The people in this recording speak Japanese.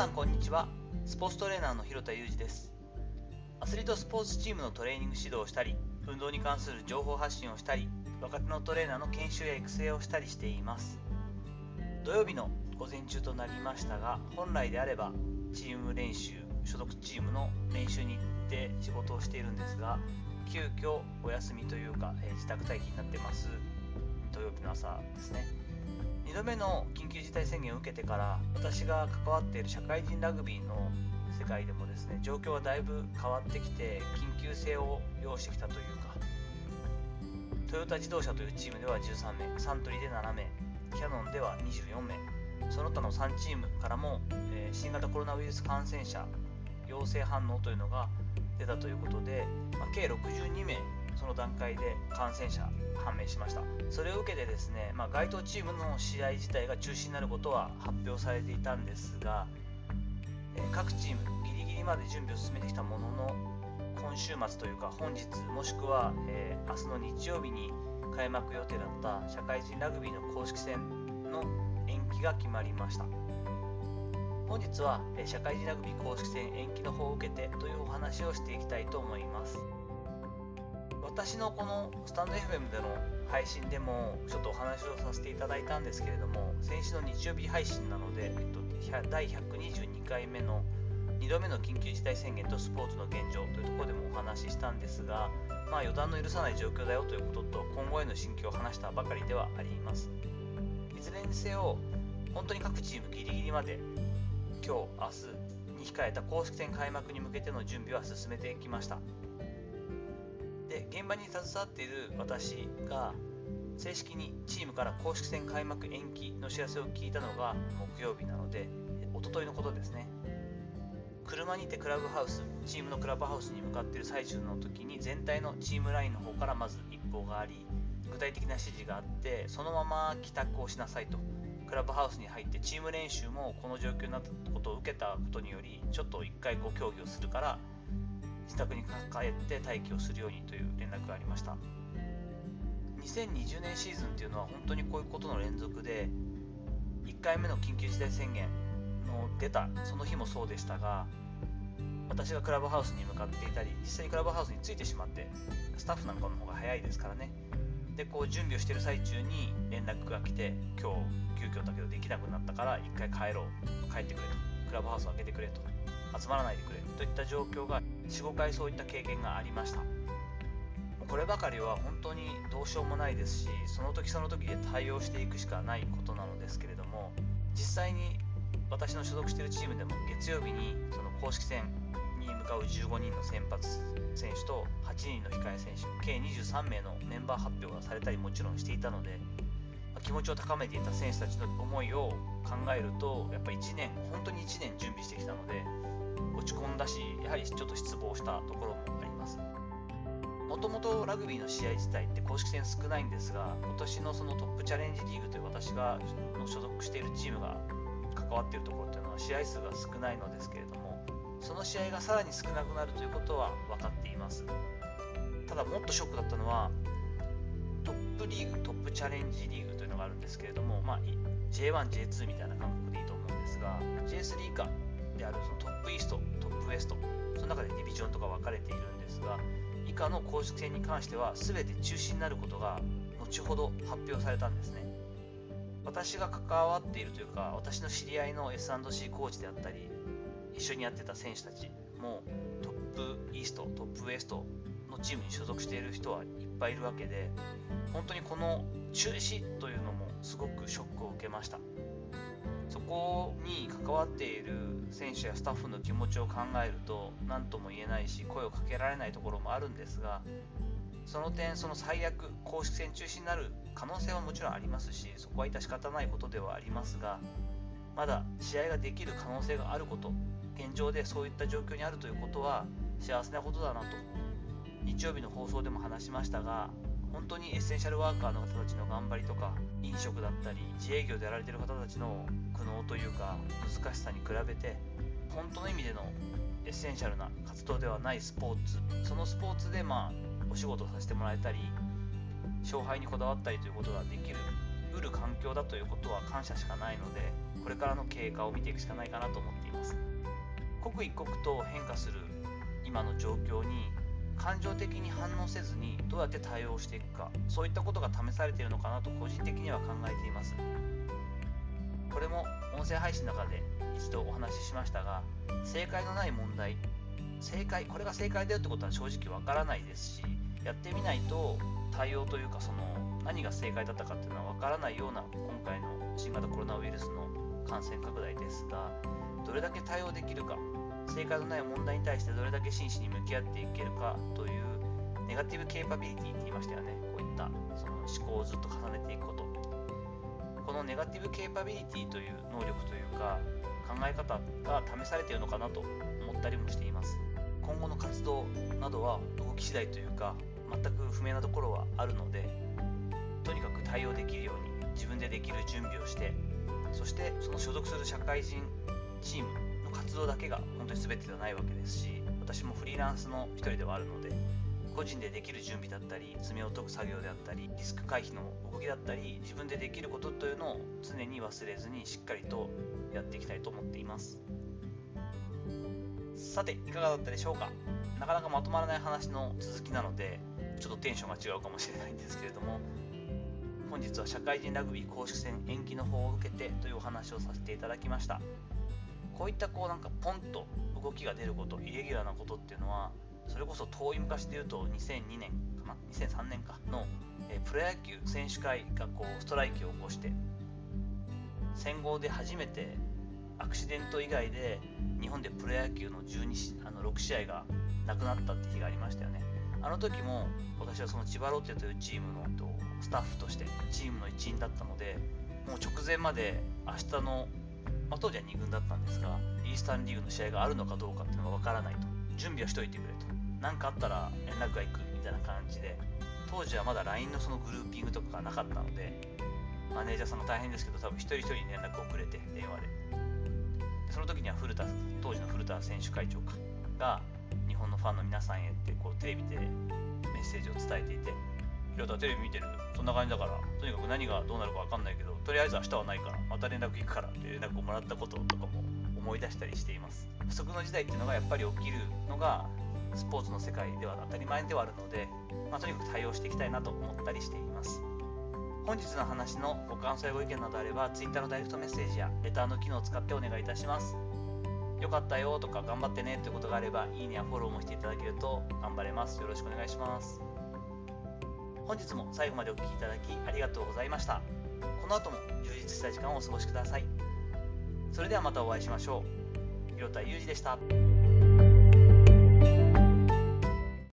さんこんにちは。スポーツトレーナーの広田裕二です。アスリートスポーツチームのトレーニング指導をしたり運動に関する情報発信をしたり若手のトレーナーの研修や育成をしたりしています。土曜日の午前中となりましたが本来であればチーム練習所属チームの練習に行って仕事をしているんですが急遽お休みというか、え自宅待機になってます。土曜日の朝ですね。度目の緊急事態宣言を受けてから私が関わっている社会人ラグビーの世界でもですね状況はだいぶ変わってきて緊急性を要してきたというかトヨタ自動車というチームでは13名サントリーで7名キヤノンでは24名その他の3チームからも、えー、新型コロナウイルス感染者陽性反応というのが出たということで、まあ、計62名その段階で感染者判明しました。それを受けてですね、まあ、該当チームの試合自体が中止になることは発表されていたんですが、えー、各チームギリギリまで準備を進めてきたものの今週末というか本日もしくは、えー、明日の日曜日に開幕予定だった社会人ラグビーの公式戦の延期が決まりました。本日は社会人ラグビー公式戦延期の方を受けてというお話をしていきたいと思います。私のこのスタンド FM での配信でもちょっとお話をさせていただいたんですけれども先週の日曜日配信なので、えっと、第122回目の2度目の緊急事態宣言とスポーツの現状というところでもお話ししたんですが、まあ、予断の許さない状況だよということと今後への心境を話したばかりではあります。いずれにせよ本当に各チームギリギリまで今日明日に控えた公式戦開幕に向けての準備は進めてきました。で現場に携わっている私が正式にチームから公式戦開幕延期の知らせを聞いたのが木曜日なのでおとといのことですね。車にてクラブハウスチームのクラブハウスに向かっている最中の時に全体のチームラインの方からまず一報があり具体的な指示があってそのまま帰宅をしなさいと。クラブハウスに入ってチーム練習もこの状況になったことを受けたことによりちょっと1回ご協議をするから自宅に帰って待機をするようにという連絡がありました。2020年シーズンっていうのは本当にこういうことの連続で1回目の緊急事態宣言の出たその日もそうでしたが私がクラブハウスに向かっていたり実際にクラブハウスに着いてしまってスタッフなんかの方が早いですからね。でこう準備をしてる最中に連絡が来て今日急遽だけどできなくなったから1回帰ろう。帰ってくれと。クラブハウスを開けてくれと。集まらないでくれといった状況が45回そういった経験がありました。こればかりは本当にどうしようもないですしその時その時で対応していくしかないことなのですけれども実際に私の所属しているチームでも月曜日にその公式戦に向かう15人の先発選手と8人の控え選手計23名のメンバー発表がされたりもちろんしていたので気持ちを高めていた選手たちの思いを考えるとやっぱり1年本当に1年準備してきたのでだしやはりちょっと失望したところもあります。もともとラグビーの試合自体って公式戦少ないんですが今年のそのトップチャレンジリーグという私が所属しているチームが関わっているところというのは試合数が少ないのですけれどもその試合がさらに少なくなるということは分かっています。ただもっとショックだったのはトップリーグトップチャレンジリーグというのがあるんですけれども、まあ、J1、J2 みたいな感覚でいいと思うんですが J3 以下であるそのトップイースト、ウエスト。その中でディビジョンとか分かれているんですが以下の公式戦に関しては全て中止になることが後ほど発表されたんですね。私が関わっているというか私の知り合いの S&C コーチであったり一緒にやってた選手たちもトップイーストトップウエストのチームに所属している人はいっぱいいるわけで本当にこの中止というのもすごくショックを受けました。そこに関わっている選手やスタッフの気持ちを考えると何とも言えないし声をかけられないところもあるんですがその点その最悪公式戦中止になる可能性はもちろんありますしそこは致し方ないことではありますがまだ試合ができる可能性があること現状でそういった状況にあるということは幸せなことだなと日曜日の放送でも話しましたが本当にエッセンシャルワーカーの方たちの頑張りとか飲食だったり自営業でやられてる方たちの苦悩というか難しさに比べて本当の意味でのエッセンシャルな活動ではないスポーツ。そのスポーツでまあお仕事させてもらえたり勝敗にこだわったりということができるうる環境だということは感謝しかないのでこれからの経過を見ていくしかないかなと思っています。刻一刻と変化する今の状況に感情的に反応せずにどうやって対応していくかそういったことが試されているのかなと個人的には考えています。これも音声配信の中で一度お話ししましたが正解のない問題正解これが正解だよってことは正直わからないですしやってみないと対応というかその何が正解だったかっていうのはわからないような今回の新型コロナウイルスの感染拡大ですがどれだけ対応できるか正解のない問題に対してどれだけ真摯に向き合っていけるかというネガティブケーパビリティって言いましたよね。こういったその思考をずっと重ねていくこと。このネガティブケーパビリティという能力というか考え方が試されているのかなと思ったりもしています。今後の活動などは動き次第というか全く不明なところはあるのでとにかく対応できるように自分でできる準備をしてそしてその所属する社会人チーム活動だけが本当に全てではないわけですし私もフリーランスの一人ではあるので個人でできる準備だったり爪を解く作業であったりリスク回避の動きだったり自分でできることというのを常に忘れずにしっかりとやっていきたいと思っています。さていかがだったでしょうか？なかなかまとまらない話の続きなのでちょっとテンションが違うかもしれないんですけれども本日は社会人ラグビー公式戦延期の方を受けてというお話をさせていただきました。こういったこうなんかポンと動きが出ることイレギュラーなことっていうのはそれこそ遠い昔でいうと2002年かな2003年かの、えプロ野球選手会がこうストライキを起こして戦後で初めてアクシデント以外で日本でプロ野球の12あの6試合がなくなったって日がありましたよね。あの時も私はその千葉ロッテというチームのスタッフとしてチームの一員だったのでもう直前まで明日の、まあ、当時は2軍だったんですがイースタンリーグの試合があるのかどうかっていうのが分からないと。準備はしといてくれと。何かあったら連絡が行くみたいな感じで。当時はまだ LINE のそのグルーピングとかがなかったのでマネージャーさんが大変ですけど多分一人一人に連絡をくれて電話で。でその時には古田当時の古田選手会長か。が日本のファンの皆さんへってこうテレビでメッセージを伝えていて亮太テレビ見てる。そんな感じだから。とにかく何がどうなるか分かんないけどとりあえず明日はないから。また連絡行くからって連絡をもらったこととかも思い出したりしています。不測の事態っていうのがやっぱり起きるのがスポーツの世界では当たり前ではあるので、まあ、とにかく対応していきたいなと思ったりしています。本日の話のご感想やご意見などあれば Twitter のダイレクトメッセージやレターの機能を使ってお願いいたします。よかったよとか頑張ってねということがあればいいねやフォローもしていただけると頑張れます。よろしくお願いします。本日も最後までお聴きいただきありがとうございました。この後も充実した時間をお過ごしください。それではまたお会いしましょう。広田裕二でした。